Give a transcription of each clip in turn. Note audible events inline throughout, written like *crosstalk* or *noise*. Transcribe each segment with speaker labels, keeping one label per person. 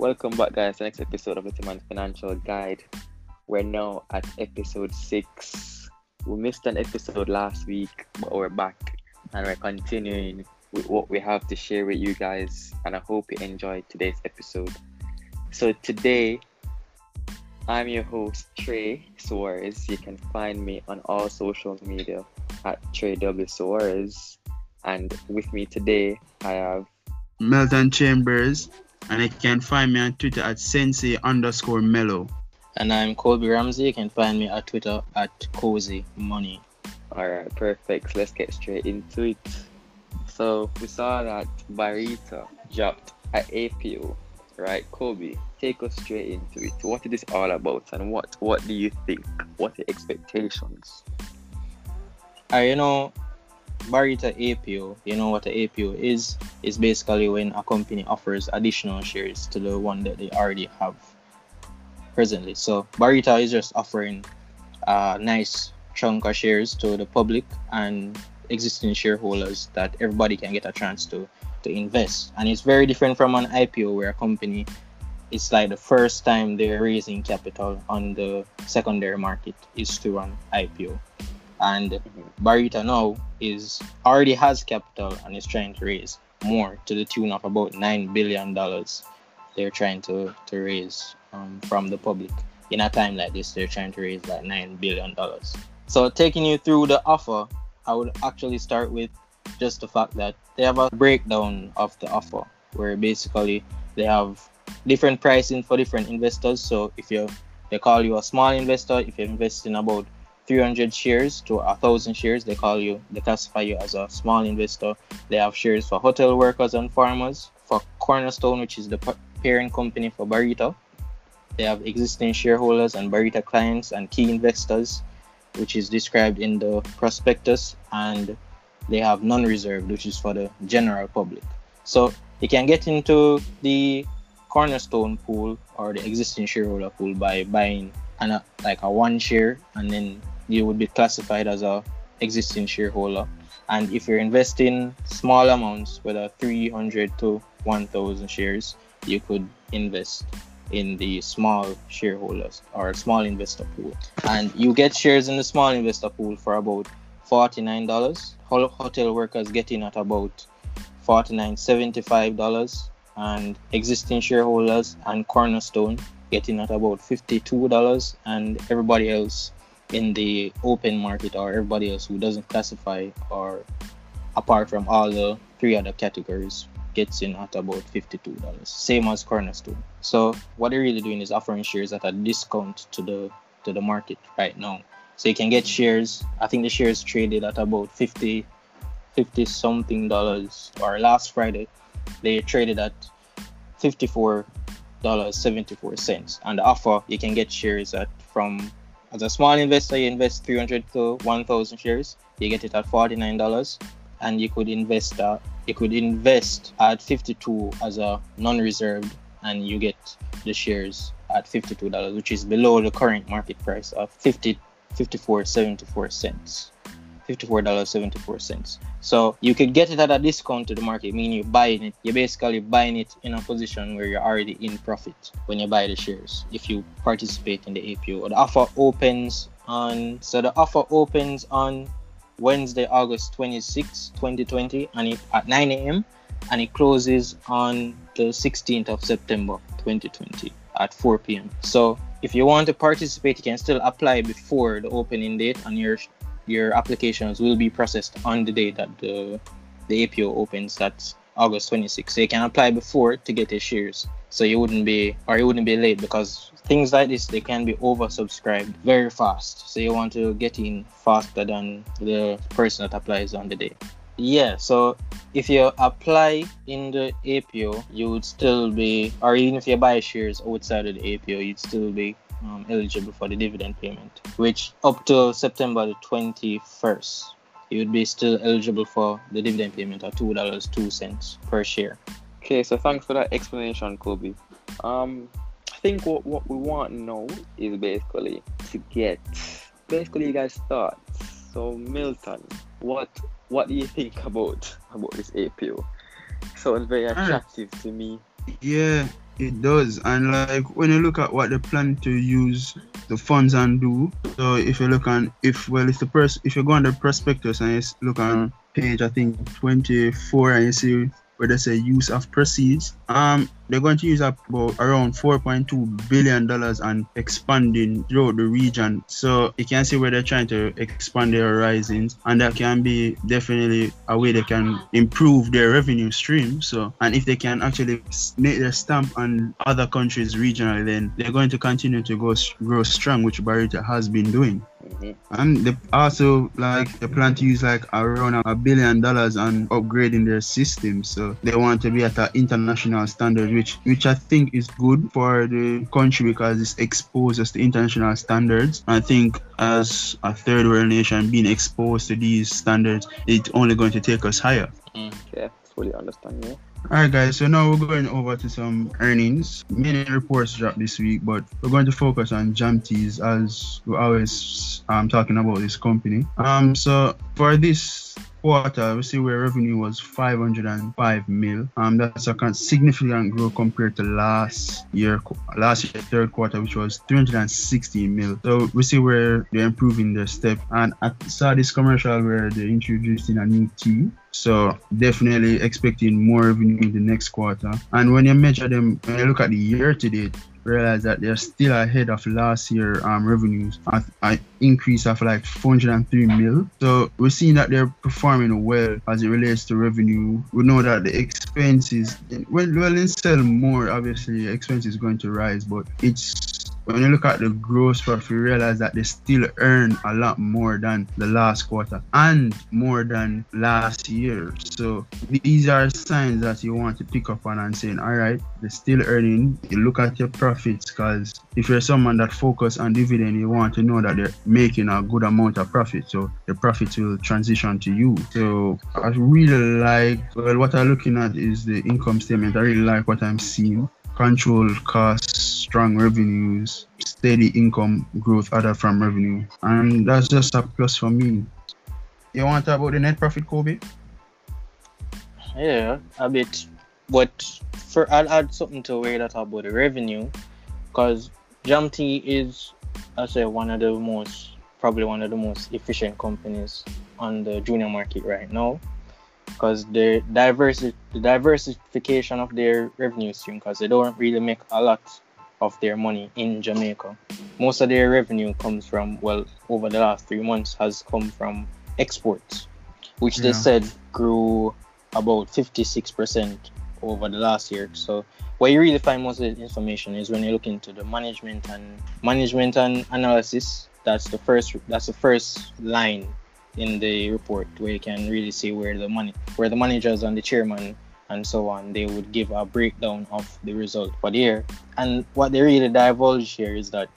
Speaker 1: Welcome back, guys, to the next episode of the Man Financial Guide. We're now at episode six. We missed an episode last week, but we're back and we're continuing with what we have to share with you guys. And I hope you enjoyed today's episode. So, today, I'm your host, Trey Suarez. You can find me on all social media at Trey W. Suarez. And with me today, I have
Speaker 2: Melton Chambers, and you can find me on Twitter at sensei underscore mellow.
Speaker 3: And I'm Colby Ramsey. You can find me at Twitter at Cozy Money.
Speaker 1: All right, perfect. Let's get straight into it. So we saw that Barita dropped at APO, right? Kobe, take us straight into it. What is this all about, and what what do you think? What are the expectations?
Speaker 3: Uh, you know, Barita APO, you know what the APO is? Is basically when a company offers additional shares to the one that they already have presently. So Barita is just offering a nice chunk of shares to the public and existing shareholders that everybody can get a chance to to invest. And it's very different from an IPO where a company it's like the first time they're raising capital on the secondary market is through an IPO. And
Speaker 1: Mm-hmm.
Speaker 3: Barita now is already has capital and is trying to raise more to the tune of about nine billion dollars. They're trying to to raise um, from the public. In a time like this, they're trying to raise like nine billion dollars. So taking you through the offer, I would actually start with just the fact that they have a breakdown of the offer where basically they have different pricing for different investors. So if you they call you a small investor, if you're investing about 300 shares to a thousand shares, they call you, they classify you as a small investor. They have shares for hotel workers and farmers, for Cornerstone, which is the parent company for Barita. They have existing shareholders and Barita clients and key investors, which is described in the prospectus, and they have non-reserved, which is for the general public. So you can get into the cornerstone pool or the existing shareholder pool by buying an, a, like a one share, and then you would be classified as a existing shareholder. And if you're investing small amounts, whether 300 to 1,000 shares, you could invest in the small shareholders or small investor pool. And you get shares in the small investor pool for about $49. Hotel workers get in at about $49.75 and existing shareholders and Cornerstone getting at about $52 and everybody else in the open market or everybody else who doesn't classify or apart from all the three other categories gets in at about $52 same as cornerstone. So what they're really doing is offering shares at a discount to the to the market right now. So you can get shares i think the shares traded at about 50 50 something dollars or last friday they traded at 54 dollars 74 cents. And the offer you can get shares at from as a small investor you invest 300 to 1000 shares. You get it at 49 dollars. And you could invest uh, you could invest at 52 as a non-reserved and you get the shares at 52 dollars which is below the current market price of 50 54 74 cents $54.74. So you could get it at a discount to the market, meaning you're buying it. You're basically buying it in a position where you're already in profit when you buy the shares if you participate in the APO. The offer opens on so the offer opens on Wednesday, August 26, 2020, and it at 9 a.m. and it closes on the 16th of September 2020 at 4 p.m. So if you want to participate, you can still apply before the opening date, and your your applications will be processed on the day that the the APO opens. That's August 26th. So you can apply before to get your shares. So you wouldn't be or you wouldn't be late because things like this they can be oversubscribed very fast. So you want to get in faster than the person that applies on the day. Yeah, so if you apply in the APO, you would still be, or even if you buy shares outside of the APO, you'd still be um, eligible for the dividend payment, which up to September the 21st, you would be still eligible for the dividend payment of $2.02 per share.
Speaker 1: Okay, so thanks for that explanation, Kobe. Um, I think what, what we want to know is basically to get basically you guys thoughts. So Milton, what what do you think *laughs* about about this APO? Sounds very
Speaker 2: Alright.
Speaker 1: attractive to me.
Speaker 2: Yeah, It does, and like when you look at what they plan to use the funds and do, so if you look on, if well, if the person, if you go on the prospectus and you look on page, I think 24, and you see where they say use of proceeds, um, they're going to use up about around 4.2 billion dollars and expanding throughout the region. So you can see where they're trying to expand their horizons, and that can be definitely a way they can improve their revenue stream. So, and if they can actually make their stamp on other countries regionally, then they're going to continue to go grow strong, which Barita has been doing. And they also like they plan to use like around a billion dollars on upgrading their system. So they want to be at an international standard, which which I think is good for the country because it exposes to international standards. I think as a third world nation being exposed to these standards, it's only going to take us higher. Mm.
Speaker 1: Okay, fully understand you.
Speaker 2: Alright guys, so now we're going over to some earnings. Many reports dropped this week, but we're going to focus on Jamtees as we're always um talking about this company. Um so for this quarter we see where revenue was 505 mil. Um that's a significant growth compared to last year last year third quarter which was 360 mil. So we see where they're improving their step and I saw this commercial where they're introducing a new tea so definitely expecting more revenue in the next quarter. And when you measure them, when you look at the year to date, realize that they're still ahead of last year um revenues at an increase of like 403 mil. So we're seeing that they're performing well as it relates to revenue. We know that the expenses when well they sell more, obviously expense is going to rise, but it's when you look at the gross profit, you realize that they still earn a lot more than the last quarter and more than last year. So these are signs that you want to pick up on and saying, all right, they're still earning. You look at your profits because if you're someone that focus on dividend, you want to know that they're making a good amount of profit. So the profits will transition to you. So I really like, well, what I'm looking at is the income statement. I really like what I'm seeing control costs, strong revenues, steady income growth other from revenue. And that's just a plus for me. You want to talk about the net profit, Kobe?
Speaker 3: Yeah, a bit. But for I'll add something to where that about the revenue, because Jamty is, I say, one of the most probably one of the most efficient companies on the junior market right now. Because the diversi- the diversification of their revenue stream, because they don't really make a lot of their money in Jamaica. Most of their revenue comes from well over the last three months has come from exports, which they said grew about 56% over the last year. So where you really find most of the information is when you look into the management and management and analysis. That's the first that's the first line in the report where you can really see where the money where the managers and the chairman and so on they would give a breakdown of the result for the year. And what they really divulge here is that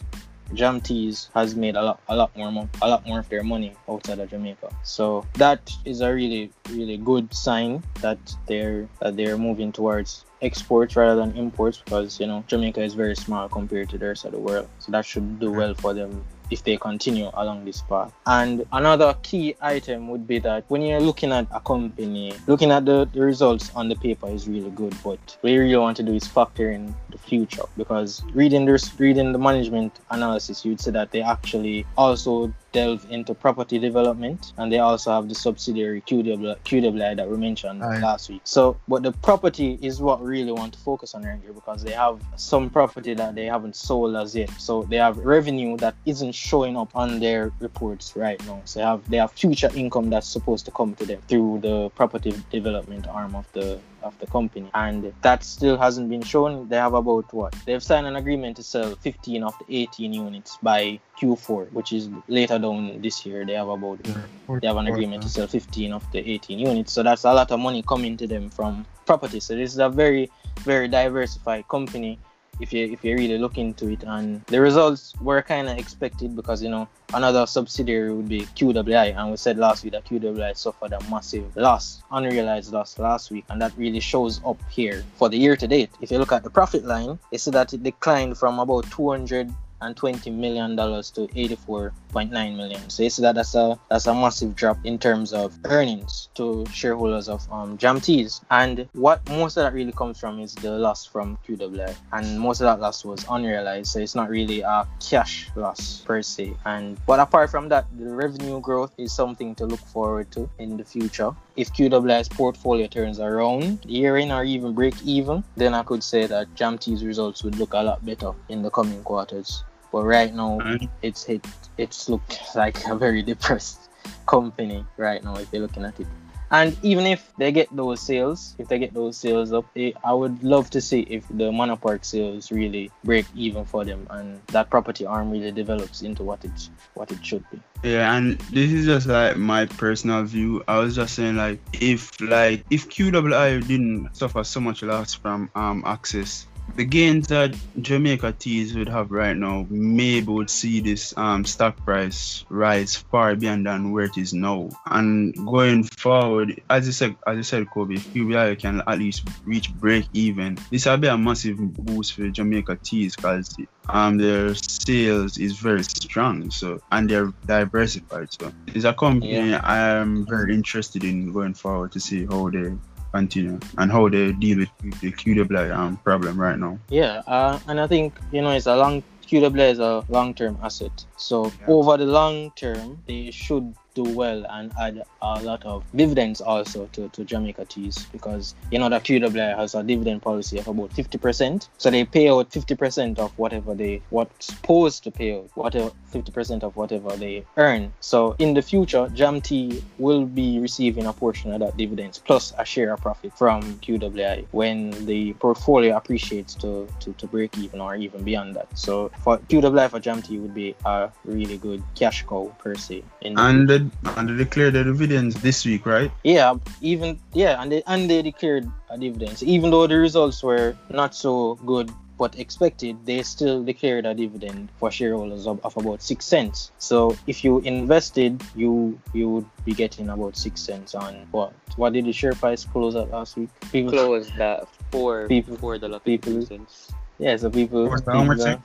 Speaker 3: Jam Teas has made a lot, a lot more, mo- a lot more of their money outside of Jamaica. So that is a really, really good sign that they're that they're moving towards exports rather than imports because you know Jamaica is very small compared to the rest of the world. So that should do mm-hmm. well for them if they continue along this path. And another key item would be that when you're looking at a company, looking at the, the results on the paper is really good, but what you really want to do is factor in the future because reading this reading the management analysis, you'd say that they actually also delve into property development and they also have the subsidiary QW, QWI that we mentioned
Speaker 2: Aye.
Speaker 3: last week. So, but the property is what we really want to focus on right here because they have some property that they haven't sold as yet. So they have revenue that isn't showing up on their reports right now. So they have they have future income that's supposed to come to them through the property development arm of the of the company. And that still hasn't been shown. They have about what? They've signed an agreement to sell 15 of the 18 units by q4 which is later down this year. They have about they have an agreement to sell 15 of the 18 units. So that's a lot of money coming to them from property. So this is a very very diversified company if you if you really look into it. And the results were kind of expected because you know another subsidiary would be QWI and we said last week that QWI suffered a massive loss unrealized loss last week. And that really shows up here for the year to date. If you look at the profit line you see that it declined from about 200 120 million dollars to 84.9 million. So it's that that's a that's a massive drop in terms of earnings to shareholders of um, Jamtees. And what most of that really comes from is the loss from QWI, and most of that loss was unrealized. So it's not really a cash loss per se. And but apart from that, the revenue growth is something to look forward to in the future. If QWI's portfolio turns around year in or even break even, then I could say that Jamtees results would look a lot better in the coming quarters. But right now, it's it it's looked like a very depressed *laughs* company right now if you're looking at it. And even if they get those sales, if they get those sales up, eh, I would love to see if the Monopark sales really break even for them and that property arm really develops into what it what it should be.
Speaker 2: Yeah, and this is just like my personal view. I was just saying like if like if QWI didn't suffer so much loss from um access, the gains that Jamaica Teas would have right now maybe would see this um stock price rise far beyond than where it is now. And going forward, as you said as you said Kobe, if QWI can at least reach break even, this will be a massive boost for Jamaica Teas because um their sales is very strong so and they're diversified so it's a company
Speaker 3: Yeah.
Speaker 2: i am very interested in going forward to see how they continue and how they deal with the qwi um problem right now
Speaker 3: Yeah, uh, and I think you know it's a long QWI is a long-term asset. So
Speaker 2: Yeah.
Speaker 3: over the long term, they should do well and add a lot of dividends also to, to Jamaica Teas because you know that QWI has a dividend policy of about 50%. So they pay out 50% of whatever they what's supposed to pay out, whatever 50% of whatever they earn. So in the future, Jam Tea will be receiving a portion of that dividends plus a share of profit from QWI when the portfolio appreciates to, to, to break even or even beyond that. So for QWI for Jam Tea would be a really good cash cow per se. In the
Speaker 2: and they, and they declared the dividends this week right
Speaker 3: yeah, even yeah, and they and they declared a dividends. Even though the results were not so good but expected, they still declared a dividend for shareholders of, of about six cents. So if you invested, you you would be getting about six cents on what what did the share price close at last week? People
Speaker 1: Closed at four
Speaker 3: People-
Speaker 1: four dollar
Speaker 3: people-
Speaker 1: cents.
Speaker 3: yeah, so people
Speaker 2: What's
Speaker 3: people,
Speaker 2: how much
Speaker 3: don't-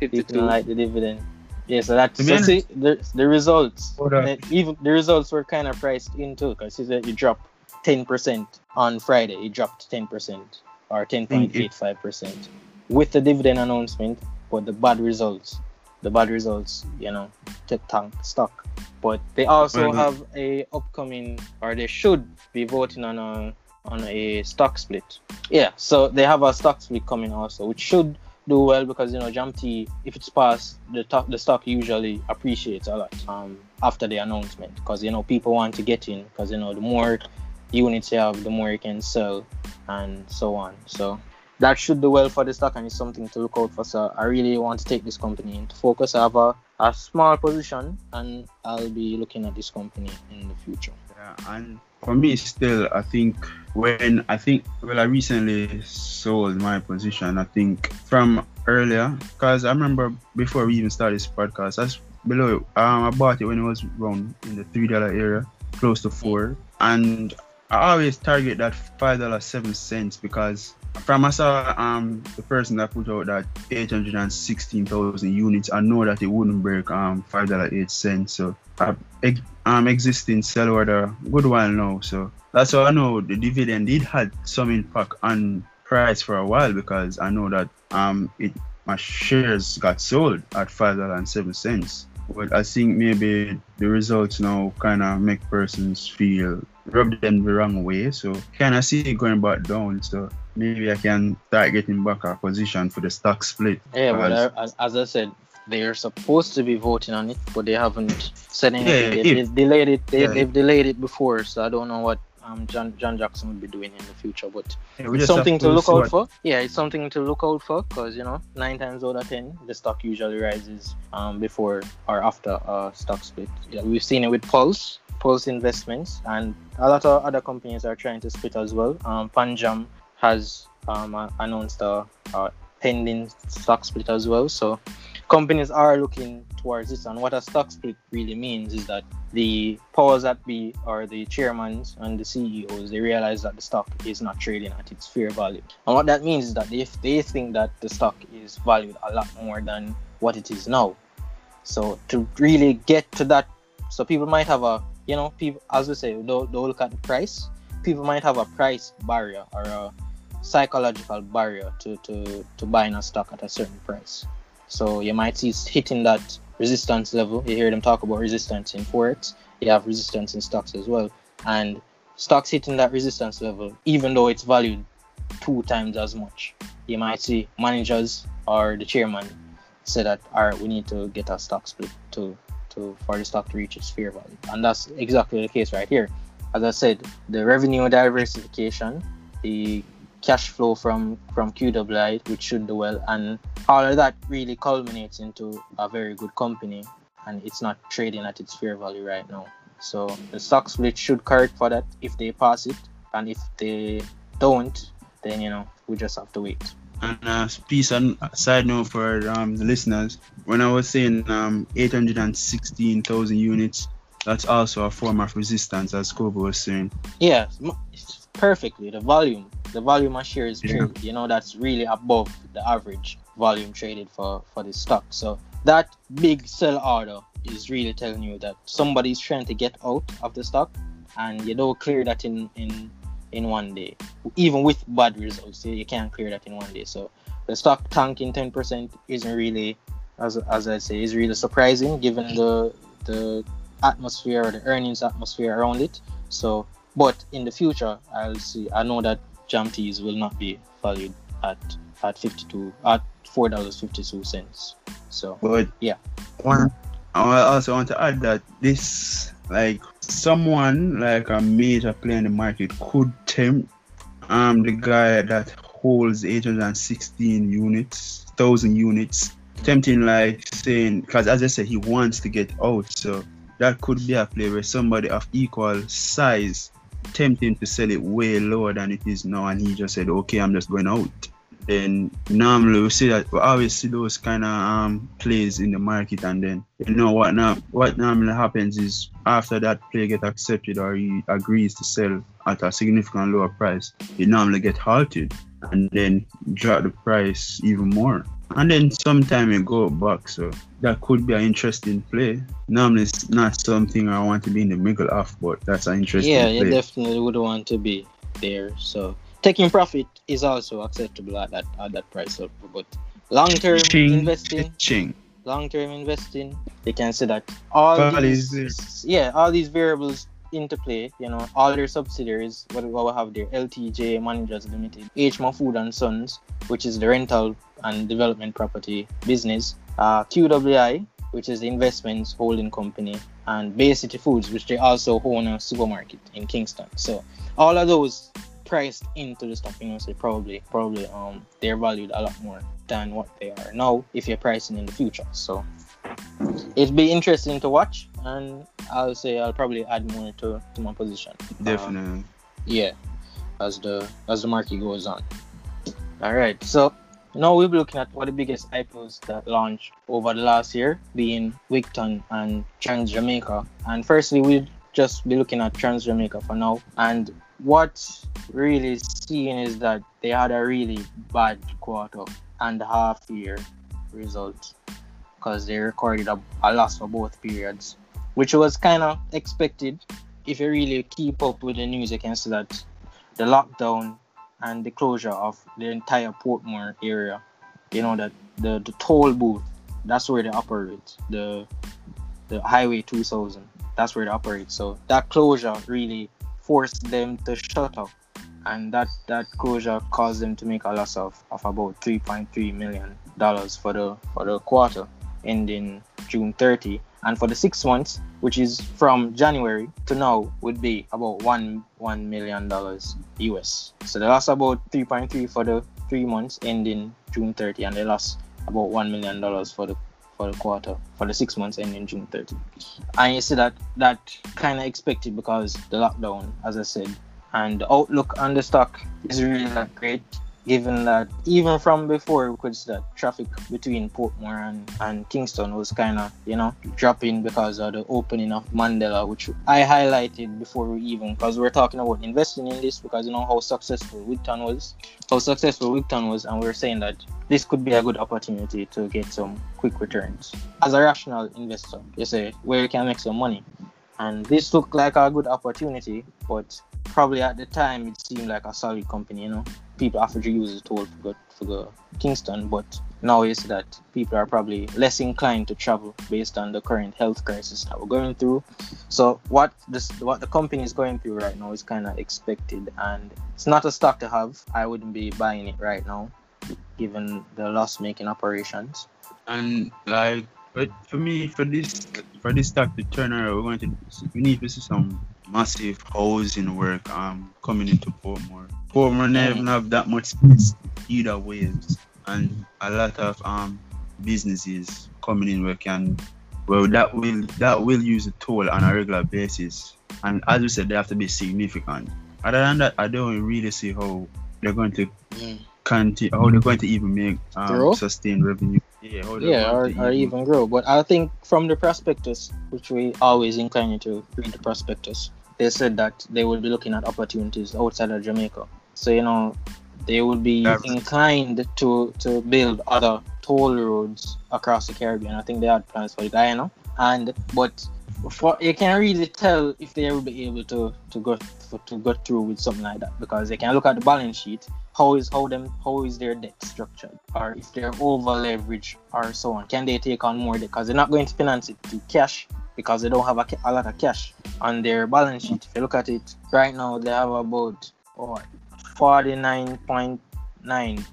Speaker 1: Fifty
Speaker 3: people
Speaker 1: two.
Speaker 3: don't like the dividend. Yeah, so that's so see, the, the results. Even the results were kind of priced into because you said you dropped ten percent on Friday. You dropped ten percent or ten point eight five percent with the dividend announcement, but the bad results, the bad results, you know, took tank stock. But they also have a upcoming, or they should be voting on a on a stock split. Yeah, so they have a stock split coming also, which should do well because you know Jamty, if it's passed, the top, the stock usually appreciates a lot um, after the announcement because you know people want to get in because you know the more units you have, the more you can sell and so on. So that should do well for the stock and it's something to look out for. So I really want to take this company into focus. I have a, a small position and I'll be looking at this company in the future.
Speaker 2: Yeah, and for me still I think when I think well I recently sold my position I think from earlier. Because I remember before we even started this podcast that's below um I bought it when it was around in the three dollar area close to four. And I always target that five dollar seven cents because from I saw um the person that put out that eight hundred and sixteen thousand units, I know that it wouldn't break um five dollar eight cents. So I ex- um existing sell order good while now. So that's how I know the dividend did had some impact on price for a while because I know that um it my shares got sold at five dollar and seven cents. But I think maybe the results now kind of make persons feel rub them the wrong way. So kind of see it going back down. So maybe I can start getting back a position for the stock split.
Speaker 3: Yeah, but as, as I said, they're supposed to be voting on it, but they haven't said anything.
Speaker 2: Yeah,
Speaker 3: they, they've delayed it. They,
Speaker 2: Yeah.
Speaker 3: They've delayed it before, so I don't know what um John John Jackson will be doing in the future. But
Speaker 2: Yeah,
Speaker 3: it's something to look out for. Yeah, it's something to look out for because you know nine times out of ten the stock usually rises um before or after a stock split. Yeah, we've seen it with Pulse. Pulse Investments and a lot of other companies are trying to split as well. Um, Panjam has um, announced a, a pending stock split as well. So companies are looking towards this. And what a stock split really means is that the powers that be, or the chairmen and the CEOs, they realize that the stock is not trading at its fair value. And what that means is that if they think that the stock is valued a lot more than what it is now. So to really get to that, so people might have a, you know, people as we say, don't, don't look at the price. People might have a price barrier or a psychological barrier to to to buying a stock at a certain price. So you might see hitting that resistance level. You hear them talk about resistance in forex. You have resistance in stocks as well, and stocks hitting that resistance level, even though it's valued two times as much. You might see managers or the chairman say that all right, we need to get our stock split to to for the stock to reach its fair value, and that's exactly the case right here. As I said, the revenue diversification, the cash flow from from QWI, which should do well, and all of that really culminates into a very good company, and it's not trading at its fair value right now. So the stock split should correct for that if they pass it, and if they don't, then you know we just have to wait.
Speaker 2: And uh, piece and side note for um, the listeners, when I was saying um, 816,000 units, that's also a form of resistance, as Kobo was saying.
Speaker 3: Yeah, perfectly. The volume, the volume of shares yeah. traded, you know, that's really above the average volume traded for for the stock. So that big sell order is really telling you that somebody's trying to get out of the stock, and you don't clear that in in in one day. Even with bad results, you can't clear that in one day. So the stock tanking 10% isn't really, as, as I say, is really surprising given the the atmosphere or the earnings atmosphere around it. So, but in the future, I'll see. I know that JAMTs will not be valued at at 52 at four dollars 52 cents. So,
Speaker 2: but
Speaker 3: yeah.
Speaker 2: One, I also want to add that this like someone like a major player in the market could tempt um the guy that holds 816 units, thousand units, tempting like saying because as I said he wants to get out, so that could be a play where somebody of equal size tempting to sell it way lower than it is now, and he just said, "Okay, I'm just going out." then normally we see that we always see those kind of um plays in the market and then you know what now what normally happens is after that play get accepted or he agrees to sell at a significant lower price it normally get halted and then drop the price even more and then sometime it go back so that could be an interesting play normally it's not something i want to be in the middle of but that's an interesting
Speaker 3: yeah
Speaker 2: play.
Speaker 3: you definitely would want to be there so taking profit is also acceptable at that at that price level. But long term investing,
Speaker 2: ching.
Speaker 3: long term investing, you can see that all these, yeah, all these variables interplay. You know, all their subsidiaries. What, we have there? LTJ Managers Limited, H. Mahfood and Sons, which is the rental and development property business. Uh, QWI, which is the investments holding company, and Bay City Foods, which they also own a supermarket in Kingston. So all of those priced into the stock, you know, so probably probably um they're valued a lot more than what they are now if you're pricing in the future. So it'd be interesting to watch and I'll say I'll probably add more to, to my position.
Speaker 2: Um, Definitely.
Speaker 3: yeah. As the as the market goes on. Alright, so now we'll be looking at what the biggest IPOs that launched over the last year, being Wigton and Trans Jamaica. And firstly, we'll just be looking at Trans Jamaica for now. And what really seeing is that they had a really bad quarter and half year result because they recorded a, a loss for both periods, which was kind of expected. If you really keep up with the news, see that the lockdown and the closure of the entire Portmore area, you know, that the, the toll booth, that's where they operate, the the Highway 2000, that's where they operate. So that closure really forced them to shut up and that that closure caused them to make a loss of, of about 3.3 million dollars for the for the quarter ending June 30 and for the six months which is from January to now would be about one one million dollars US so they lost about 3.3 for the three months ending June 30 and they lost about one million dollars for the for the quarter for the six months ending June 30 and you see that that kind of expected because the lockdown as I said and the outlook on the stock is really not great. Given that even from before we could see that traffic between Portmore and, and Kingston was kind of you know dropping because of the opening of Mandela, which I highlighted before we even because we're talking about investing in this because you know how successful Wigton was, how successful Wigton was, and we're saying that this could be a good opportunity to get some quick returns as a rational investor. You say where you can make some money. And this looked like a good opportunity, but probably at the time it seemed like a solid company, you know. People to use the toll for for Kingston, but now is that people are probably less inclined to travel based on the current health crisis that we're going through. So what this what the company is going through right now is kind of expected, and it's not a stock to have. I wouldn't be buying it right now, given the loss-making operations.
Speaker 2: And like, but for me, for this for this stock to turn around, we're going to we need to see some massive housing work um coming into Portmore. Portmore never have that much space either ways, and a lot of um businesses coming in where can well that will that will use a toll on a regular basis. And as we said, they have to be significant. Other than that, I don't really see how they're going to
Speaker 3: Mm.
Speaker 2: continue, how they're going to even make um, sustained revenue. Yeah,
Speaker 3: yeah, or, or even grow. But I think from the prospectus, which we always incline to read the prospectus, they said that they will be looking at opportunities outside of Jamaica. So you know, they would be inclined to to build other toll roads across the Caribbean. I think they had plans for Guyana, and but for you can really tell if they will be able to to go to go through with something like that. Because they can look at the balance sheet how is how them how is their debt structured? Or if they're over leveraged or so on. Can they take on more debt? Because they're not going to finance it to cash because they don't have a, a lot of cash on their balance sheet if you look at it right now they have about what 49.9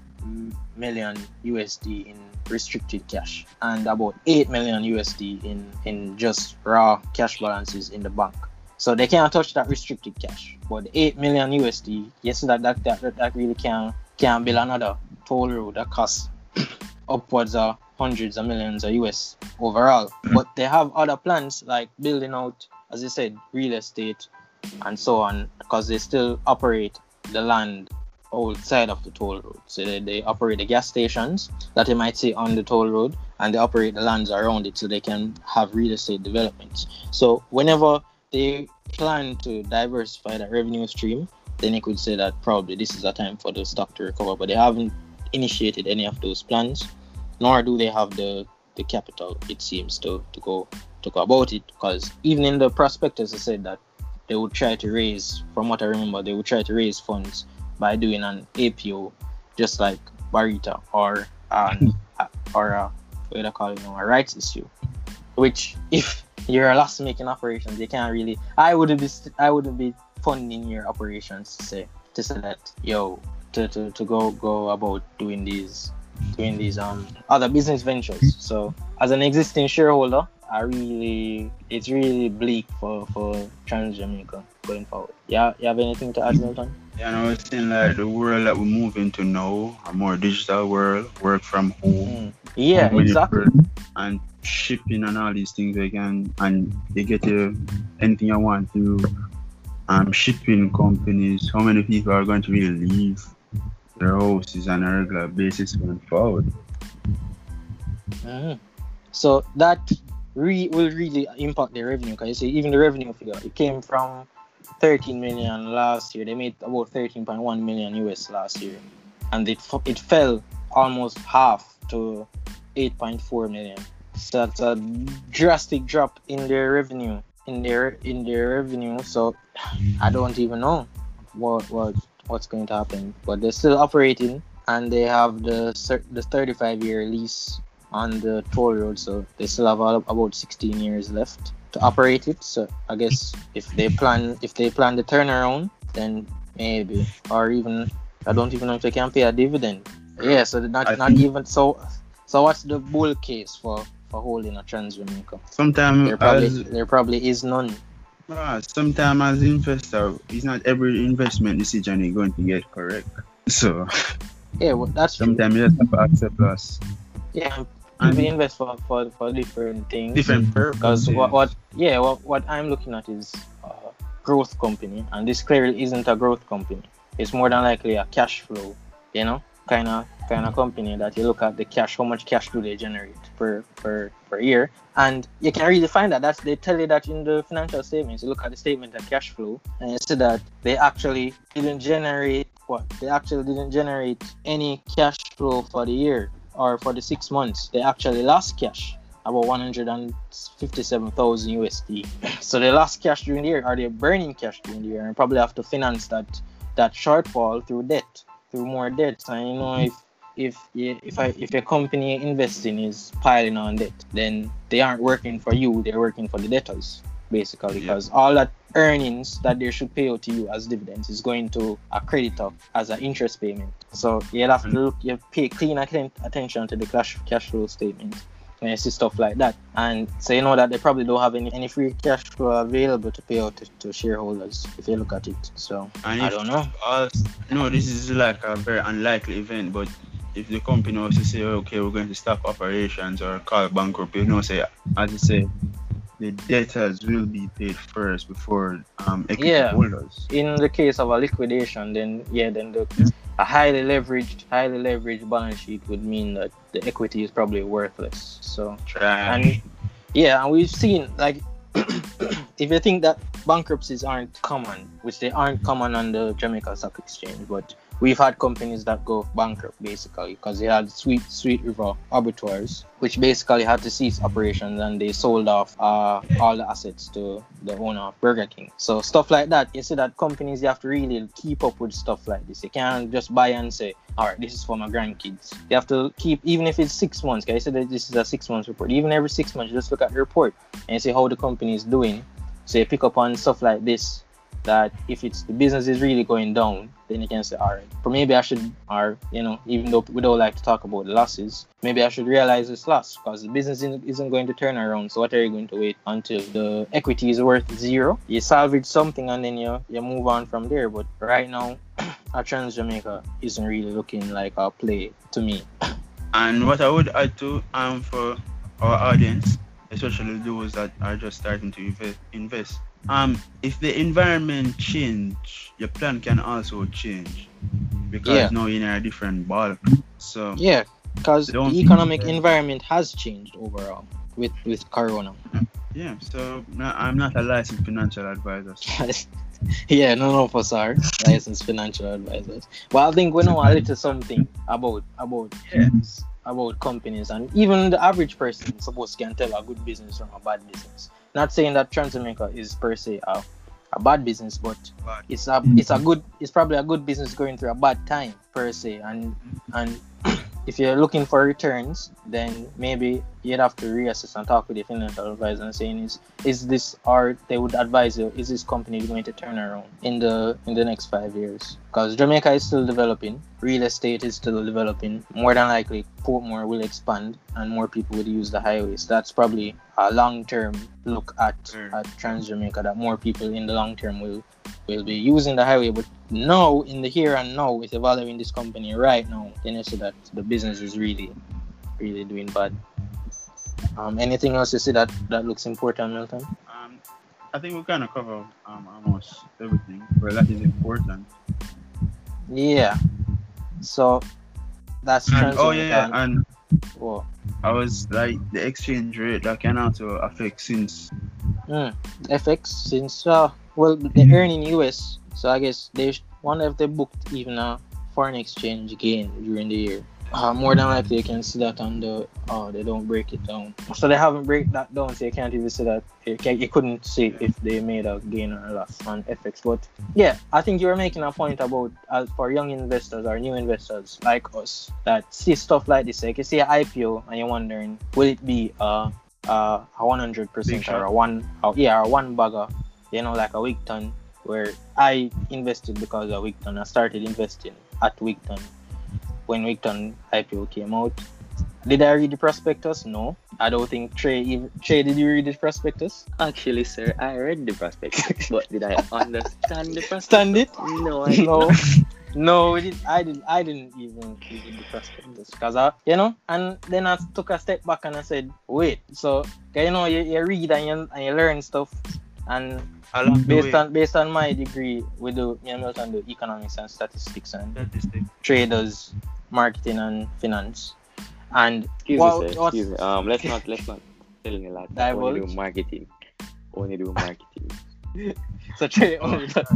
Speaker 3: million USD in restricted cash and about 8 million USD in in just raw cash balances in the bank so they can't touch that restricted cash. But the 8 million USD, yes, that that, that, that, that really can can build another toll road that costs *coughs* upwards of hundreds of millions of US overall. Mm-hmm. But they have other plans like building out, as I said, real estate and so on, because they still operate the land outside of the toll road. So they, they operate the gas stations that they might see on the toll road and they operate the lands around it so they can have real estate developments. So whenever they plan to diversify that revenue stream, then you could say that probably this is a time for the stock to recover. But they haven't initiated any of those plans, nor do they have the the capital. It seems to to go to go about it because even in the prospectus, they said that they would try to raise, from what I remember, they would try to raise funds by doing an APO, just like Barita or an *laughs* or a, what do they call it now, a rights issue, which if you're a loss making operations, you can't really. I wouldn't be. I wouldn't be funding your operations to say to say that yo to, to, to go go about doing these doing these um other business ventures. So as an existing shareholder, I really it's really bleak for for Trans Jamaica going forward. Yeah, you have anything to add, Milton?
Speaker 2: Yeah, and I was saying like the world that we move into now, a more digital world, work from home.
Speaker 3: Mm. Yeah, exactly.
Speaker 2: And shipping and all these things again, and you get you anything you want through um shipping companies. How many people are going to really leave houses on a regular basis going forward?
Speaker 3: Mhm. So that re- will really impact their revenue because you see, even the revenue figure, it came from 13 million last year. They made about 13.1 million US last year, and it f- it fell almost half to 8.4 million. So that's a drastic drop in their revenue. In their in their revenue, so *sighs* I don't even know what what what's going to happen. But they're still operating, and they have the the 35 year lease on the toll road, so they still have all, about 16 years left to operate it. So I guess if they plan if they plan the turnaround, then maybe or even I don't even know if they can pay a dividend. Yeah, so not
Speaker 2: I
Speaker 3: not
Speaker 2: think-
Speaker 3: even so. So what's the bull case for for holding a Trans Jamaica?
Speaker 2: Sometimes
Speaker 3: There probably
Speaker 2: as
Speaker 3: there probably is none.
Speaker 2: Ah, sometimes as investor, it's not every investment decision you're going to get correct. So
Speaker 3: Yeah, well, that's true.
Speaker 2: sometimes you just have to accept loss.
Speaker 3: Yeah,
Speaker 2: And
Speaker 3: we invest for, for, for different things.
Speaker 2: different
Speaker 3: because what, what yeah what, what i'm looking at is a growth company and this clearly isn't a growth company it's more than likely a cash flow you know, kind of kind of company that you look at the cash, how much cash do they generate per per per year, and you can really find that. That's they tell you that in the financial statements. You look at the statement of cash flow, and you see that they actually didn't generate what they actually didn't generate any cash flow for the year or for the six months. They actually lost cash about 157,000 USD. *clears throat* So they lost cash during the year, or they're burning cash during the year, and probably have to finance that that shortfall through debt, through more debt. And you know, if if if I, if a company investing is piling on debt, then they aren't working for you; they're working for the debtors, basically, because yeah. all that earnings that they should pay out to you as dividends is going to a creditor as an interest payment. So you have to mm. look, you pay clean attention to the cash cash flow statement when you see stuff like that. And so you know that they probably don't have any, any free cash flow available to pay out to, to shareholders if you look at it. So and I don't know.
Speaker 2: No, this is like a very unlikely event, but if the company was to say, okay, we're going to stop operations or call bankrupt, you know, say, as you say, the debtors will be paid first before um equity yeah. holders.
Speaker 3: In the case of a liquidation, then yeah, then the a highly leveraged, highly leveraged balance sheet would mean that the equity is probably worthless. So
Speaker 2: Trash.
Speaker 3: and yeah, and we've seen like *clears throat* if you think that bankruptcies aren't common, which they aren't common on the Jamaica Stock Exchange, but we've had companies that go bankrupt basically because they had Sweet Sweet River abattoirs, which basically had to cease operations and they sold off uh, all the assets to the owner of Burger King. So stuff like that, you see that companies you have to really keep up with stuff like this. You can't just buy and say, all right, this is for my grandkids. You have to keep, even if it's six months. Okay, I said that this is a six months report. Even every six months, just look at the report and see how the company is doing. So you pick up on stuff like this that if it's the business is really going down, then you can say, all right, for maybe I should, or you know, even though we don't like to talk about losses, maybe I should realize this loss because the business isn't going to turn around. So what are you going to wait until the equity is worth zero? You salvage something and then you you move on from there. But right now, *clears throat* a Trans Jamaica isn't really looking like a play to me.
Speaker 2: And what I would add to um for our audience, especially those that are just starting to invest um if the environment change your plan can also change. Because yeah. now you're in a different ball. So
Speaker 3: yeah because the economic environment has changed overall with with corona.
Speaker 2: Yeah so i'm not a licensed financial advisor so. *laughs*
Speaker 3: yeah none of us are licensed financial advisors. But i think we know a little something about about yes. about companies and even the average person suppose can tell a good business from a bad business not saying that Trans Jamaica is per se a, a bad business, but bad. it's a mm. it's a good it's probably a good business going through a bad time per se, and and *clears throat* if you're looking for returns, then maybe you'd have to reassess and talk with your financial advisor and saying is is this or they would advise you is this company going to turn around in the in the next five years? Because Jamaica is still developing, real estate is still developing. More than likely, Portmore will expand and more people will use the highways. That's probably a long term look at mm. at Trans Jamaica that more people in the long term will will be using the highway, but now in the here and now with evaluating this company right now, then you see that the business is really, really doing bad. Um, anything else you see that that looks important, Milton?
Speaker 2: Um, I think we kind of cover um, almost everything, but that is important.
Speaker 3: Yeah. So that's
Speaker 2: and, oh yeah, and what? I was like the exchange rate that can also affect since.
Speaker 3: Mm, FX since uh, well, they earn in US, so I guess they one if they booked even a foreign exchange gain during the year. Uh, more than likely, you can see that on the oh they don't break it down, so they haven't break that down, so you can't even see that. You, can, you couldn't see if they made a gain or a loss on FX. But yeah, I think you were making a point about uh, for young investors or new investors like us that see stuff like this. Like you see an IPO and you're wondering, will it be uh, uh, a 100% or a one, uh, yeah, a one bagger you know, like a Wigton, where I invested because of Wigton. I started investing at Wigton when Wigton IPO came out. Did I read the prospectus? No. I don't think Trey. Trey, did you read the prospectus?
Speaker 1: Actually, sir, I read the prospectus, but did I *laughs* understand the prospectus?
Speaker 3: Stand it?
Speaker 1: No, I
Speaker 3: no. *laughs* no, it, I didn't. I didn't even read the prospectus because I, you know, and then I took a step back and I said, wait. So, you know, you, you read and you, and you learn stuff And
Speaker 2: Along
Speaker 3: based on based on my degree, we do me and Milton do economics and statistics and
Speaker 2: statistic.
Speaker 3: traders, marketing and finance. And
Speaker 1: Excuse
Speaker 3: what-
Speaker 1: me, sir. Excuse me. Um, let's not let's not tell me that. Only do marketing. Only do marketing.
Speaker 3: So Trey only does.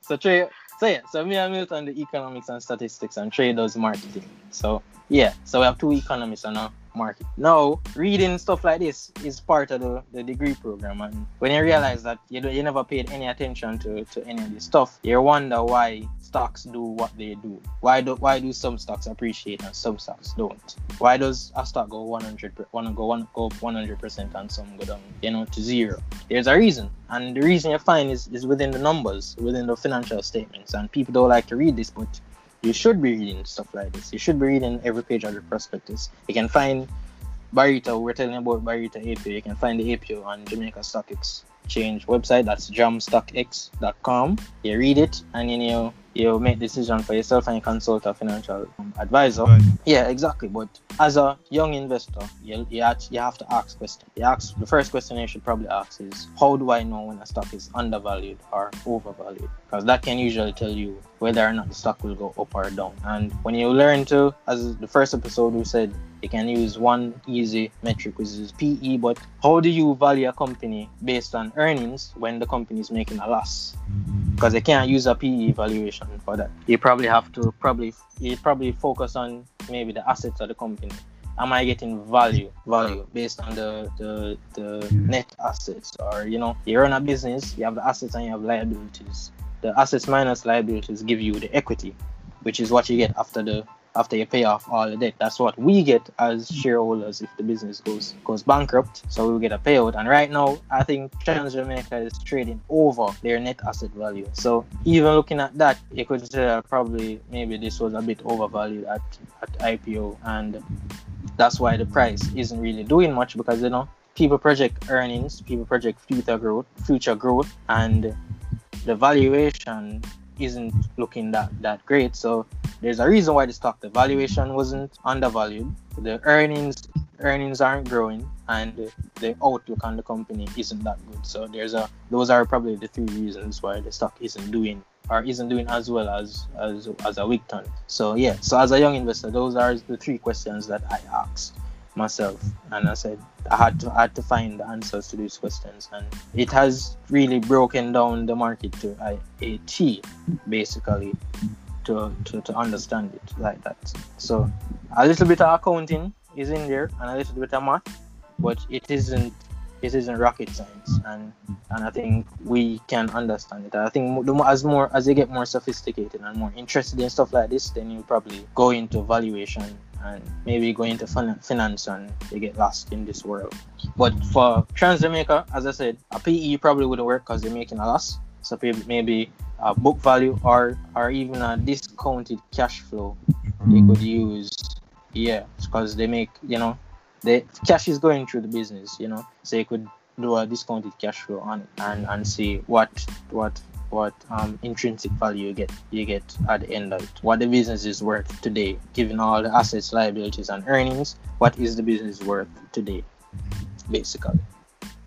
Speaker 3: So Trey, so yeah, so me and Milton do economics and statistics, and Trey does marketing. So yeah, so we have two economists on our market. Now, reading stuff like this is part of the, the degree program, and when you realize that you you never paid any attention to, to any of this stuff, you wonder why stocks do what they do. Why do why do some stocks appreciate and some stocks don't? Why does a stock go 100 per- wanna go one go up 100 percent and some go down, you know, to zero? There's a reason, and the reason you find is is within the numbers, within the financial statements, and people don't like to read this, but you should be reading stuff like this. You should be reading every page of the prospectus. You can find Barita, we're telling about Barita APO. You can find the APO on Jamaica Stock Exchange website. That's jamstockex.com. You read it and you you you make decision for yourself and you consult a financial advisor.
Speaker 2: But
Speaker 3: Yeah, exactly. But as a young investor, you you, you have to ask questions. You ask the first question you should probably ask is how do I know when a stock is undervalued or overvalued? Because that can usually tell you whether or not the stock will go up or down. And when you learn to, as the first episode we said, you can use one easy metric which is PE. But how do you value a company based on earnings when the company is making a loss? because they can't use a PE valuation for that. You probably have to probably you probably focus on maybe the assets of the company. Am I getting value value based on the the, the net assets or you know you run a business you have the assets and you have liabilities. The assets minus liabilities give you the equity, which is what you get after the after you pay off all the debt. That's what we get as shareholders if the business goes goes bankrupt. So we will get a payout. And right now, I think Trans Jamaica is trading over their net asset value. So even looking at that, you could say probably maybe this was a bit overvalued at, at IPO, and that's why the price isn't really doing much because you know people project earnings, people project future growth, future growth, and the valuation isn't looking that that great. So there's a reason why the stock the valuation wasn't undervalued. The earnings earnings aren't growing and the outlook on the company isn't that good. So there's a those are probably the three reasons why the stock isn't doing or isn't doing as well as as as a Wigton. So yeah, so as a young investor, those are the three questions that I asked myself and I said I had to I had to find the answers to these questions and it has really broken down the market to a, a T basically to, to to understand it like that. So a little bit of accounting is in there and a little bit of math, but it isn't it isn't rocket science and and I think we can understand it. I think as more as you get more sophisticated and more interested in stuff like this, then you probably go into valuation and maybe go into fin- finance and you get lost in this world. But for Trans Jamaica, as I said, a PE probably wouldn't work because they're making a loss. So maybe a book value or or even a discounted cash flow they could use. Yeah, because they make you know the cash is going through the business, you know, so you could do a discounted cash flow on it and and see what what what um intrinsic value you get you get at the end of it. What the business is worth today given all the assets liabilities and earnings what is the business worth today basically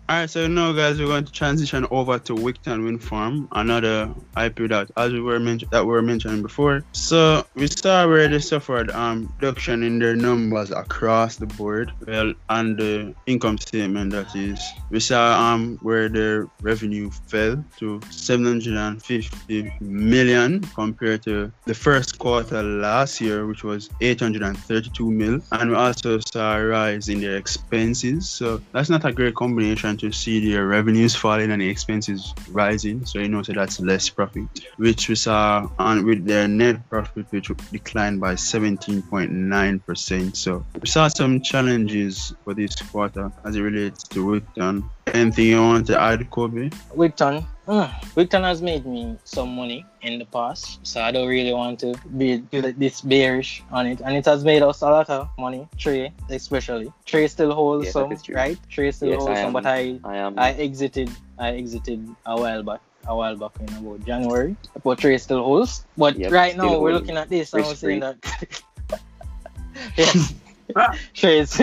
Speaker 2: Alright, so now guys, we're going to transition over to Wigton Wind Farm, another IPO that, as we were that we were mentioning before. So we saw where they suffered um reduction in their numbers across the board. Well, on the income statement, that is, we saw um where their revenue fell to 750 million compared to the first quarter last year, which was 832 mil, and we also saw a rise in their expenses. So that's not a great combination to see their revenues falling and the expenses rising. So you know, so that's less profit, which we saw on with their net profit, which declined by 17.9%. So we saw some challenges for this quarter as it relates to Wigton. Anything you want to add, Kobe?
Speaker 3: Wigton, Wigton has made me some money in the past, so I don't really want to be this bearish on it. And it has made us a lot of money. Trey, especially. Trey still holds
Speaker 1: Yes,
Speaker 3: some, right? Trey still
Speaker 1: Yes,
Speaker 3: holds
Speaker 1: I
Speaker 3: some,
Speaker 1: am.
Speaker 3: but I
Speaker 1: I am.
Speaker 3: I exited I exited a while back. A while back in about January. But Trey still holds. But
Speaker 1: Yep,
Speaker 3: right
Speaker 1: still
Speaker 3: now we're looking at this and we're saying that *laughs* *laughs* yes. *laughs* Trey is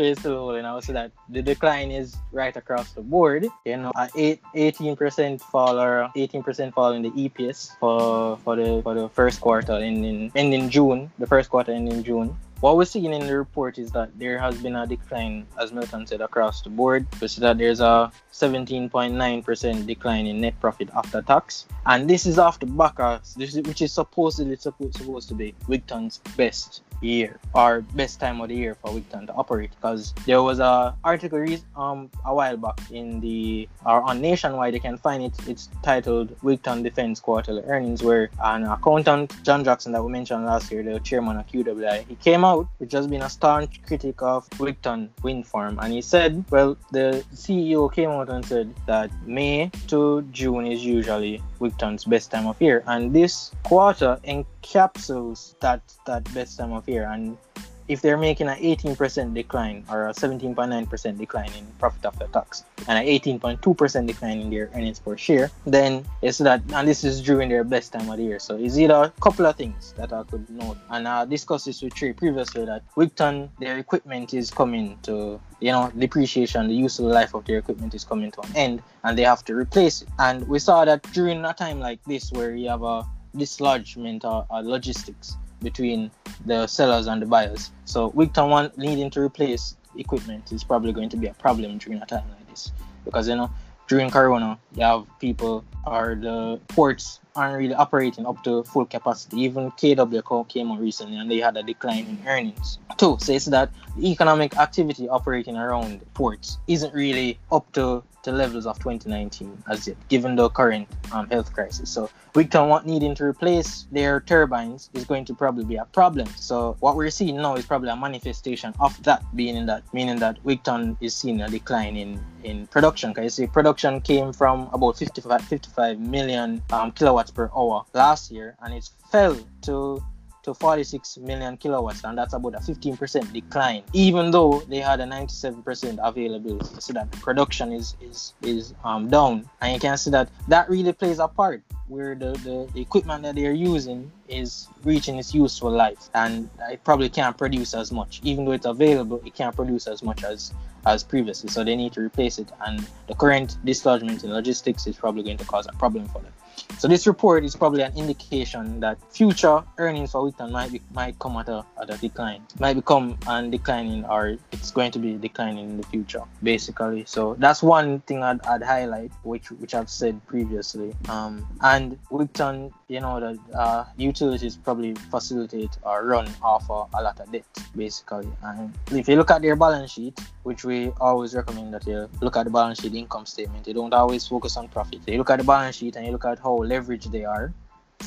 Speaker 3: Trade still holding. I would say that the decline is right across the board. You know, at eight, 18% fall or 18% fall in the EPS for for the for the first quarter ending ending June. The first quarter ending June. What we're seeing in the report is that there has been a decline, as Milton said, across the board. We see that there's a 17.9% decline in net profit after tax. And this is after back of, which is supposedly supposed, supposed to be Wigton's best year or best time of the year for Wigton to operate because there was a article um a while back in the or on Nationwide you can find it. It's titled Wigton Defense Quarterly Earnings where an accountant John Jackson that we mentioned last year the chairman of QWI he came out which has been a staunch critic of Wigton wind farm and he said well the CEO came out and said that May to June is usually Wigton's best time of year. And this quarter encapsulates that that best time of year. And if they're making an 18% decline or a 17.9% decline in profit after tax and an 18.2% decline in their earnings per share, then it's that, and this is during their best time of the year. So it's either a couple of things that I could note, and I discussed this with Trey previously that Wigton, their equipment is coming to, you know, depreciation, the useful life of their equipment is coming to an end, and they have to replace it. And we saw that during a time like this where you have a dislodgement or, or logistics between the sellers and the buyers. So Wigton one needing to replace equipment is probably going to be a problem during a time like this because you know during Corona you have people or the ports aren't really operating up to full capacity. Even KW came on recently and they had a decline in earnings. Two says that the economic activity operating around ports isn't really up to the levels of 2019 as yet, given the current um, health crisis. So Wigton needing to replace their turbines is going to probably be a problem. So what we're seeing now is probably a manifestation of that being in that, meaning that Wigton is seeing a decline in in production. Because you see, production came from about 55, 55 million um, kilowatts per hour last year, and it fell to to 46 million kilowatts, and that's about a 15% decline, even though they had a 97% availability. So that production is is is um, down, and you can see that that really plays a part where the, the, the equipment that they're using is reaching its useful life, and it probably can't produce as much, even though it's available. It can't produce as much as as previously, so they need to replace it. And the current dislodgement in logistics is probably going to cause a problem for them. So this report is probably an indication that future earnings for Wigton might be, might come at a, at a decline, might become and declining, or it's going to be declining in the future, basically. So that's one thing I'd, I'd highlight, which which I've said previously. Um, and Wigton, you know, the uh, utilities probably facilitate or run off a, a lot of debt, basically. And if you look at their balance sheet, which we always recommend that you look at the balance sheet income statement, you don't always focus on profit. You look at the balance sheet and you look at how leveraged they are.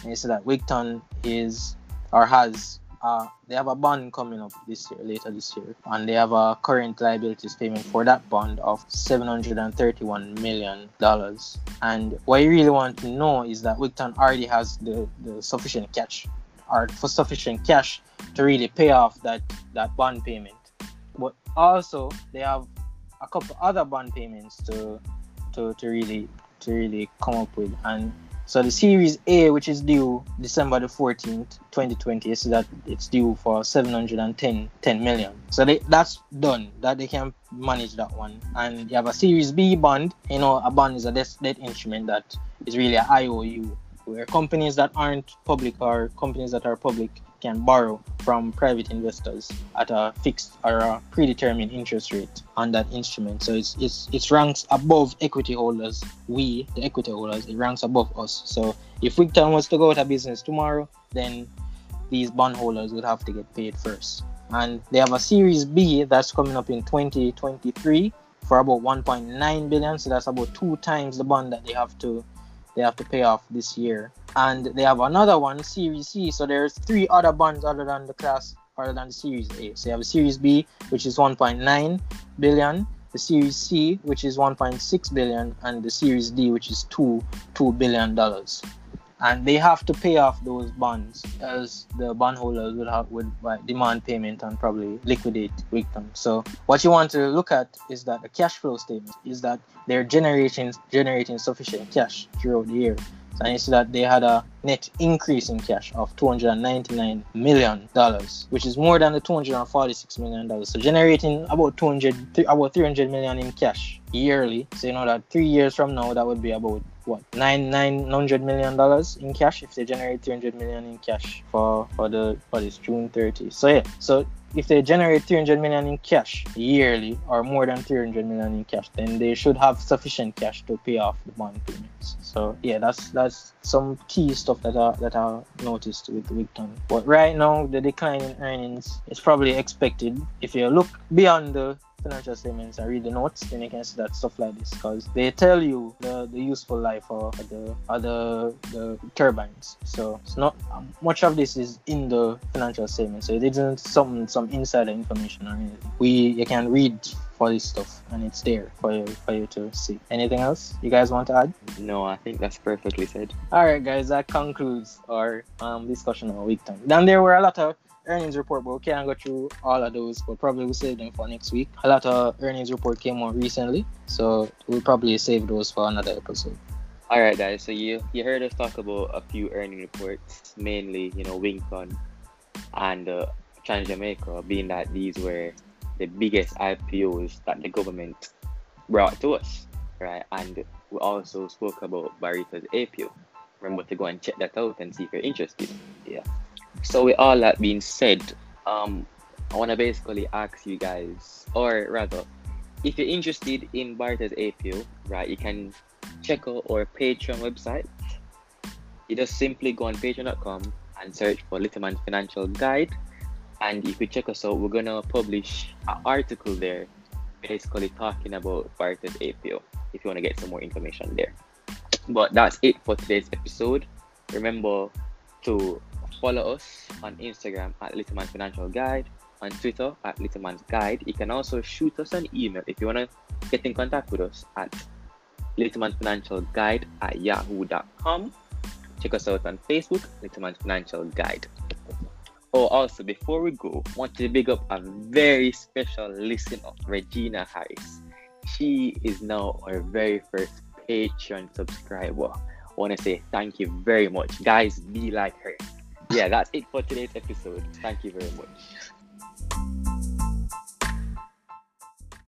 Speaker 3: And you see that Wigton is or has uh, they have a bond coming up this year, later this year, and they have a current liabilities payment for that bond of 731 million dollars. And what you really want to know is that Wigton already has the, the sufficient cash, or for sufficient cash to really pay off that that bond payment. But also they have a couple other bond payments to to, to really to really come up with and so the Series A, which is due December the 14th, 2020, is that it's due for 710 10 million. So they, that's done. That they can manage that one. And you have a Series B bond. You know, a bond is a debt instrument that is really an IOU, where companies that aren't public or companies that are public can borrow from private investors at a fixed or a predetermined interest rate on that instrument. So it's it's it ranks above equity holders. We, the equity holders, it ranks above us. So if Wigton was to go out of business tomorrow, then these bondholders would have to get paid first. And they have a Series B that's coming up in 2023 for about 1.9 billion. So that's about two times the bond that they have to they have to pay off this year. And they have another one, Series C. So there's three other bonds other than the class, other than the Series A. So you have a Series B, which is 1.9 billion, the Series C, which is 1.6 billion, and the Series D, which is two two billion dollars and they have to pay off those bonds as the bondholders would have would uh, demand payment and probably liquidate Wigton. So what you want to look at is that the cash flow statement is that they're generating generating sufficient cash throughout the year And you see that they had a net increase in cash of 299 million dollars, which is more than the 246 million dollars. So generating about 200, about 300 million in cash yearly. So you know that three years from now, that would be about what nine nine hundred million dollars in cash if they generate 300 million in cash for for the for this June 30. So yeah, so if they generate 300 million in cash yearly or more than 300 million in cash then they should have sufficient cash to pay off the bond payments. So yeah that's that's some key stuff that i that i noticed with Wigton but right now the decline in earnings is probably expected. If you look beyond the financial statements and read the notes, then you can see that stuff like this because they tell you the, the useful life of the other the turbines. So it's not um, much of this is in the financial statement. So it isn't some some insider information or anything. We you can read for this stuff and it's there for you for you to see. Anything else you guys want to add?
Speaker 1: No, I think that's perfectly said.
Speaker 3: All right, guys, that concludes our um, discussion on Wigton. Then there were a lot of earnings report, but we can't go through all of those. But probably we'll save them for next week. A lot of earnings report came out recently, so we'll probably save those for another episode.
Speaker 1: All right, guys. So you you heard us talk about a few earning reports, mainly you know Wigton and uh, Trans Jamaica, being that these were the biggest IPOs that the government brought to us, right? And we also spoke about Barita's APO. Remember to go and check that out and see if you're interested. Yeah. So with all that being said, um, I want to basically ask you guys, or rather, if you're interested in Barita's APO, right, you can check out our Patreon website. You just simply go on patreon.com and search for Little Man's Financial Guide. And if you check us out, we're gonna publish an article there basically talking about Barita's APO if you want to get some more information there. But that's it for today's episode. Remember to follow us on Instagram at Littleman Financial Guide, on Twitter at Littleman's Guide. You can also shoot us an email if you want to get in contact with us at Littleman Financial Guide at yahoo.com. Check us out on Facebook, Littleman Financial Guide. Oh, also, before we go, want to big up a very special listener, Regina Harris. She is now our very first Patreon subscriber. I want to say thank you very much. Guys, be like her yeah, that's it for today's episode. Thank you very much.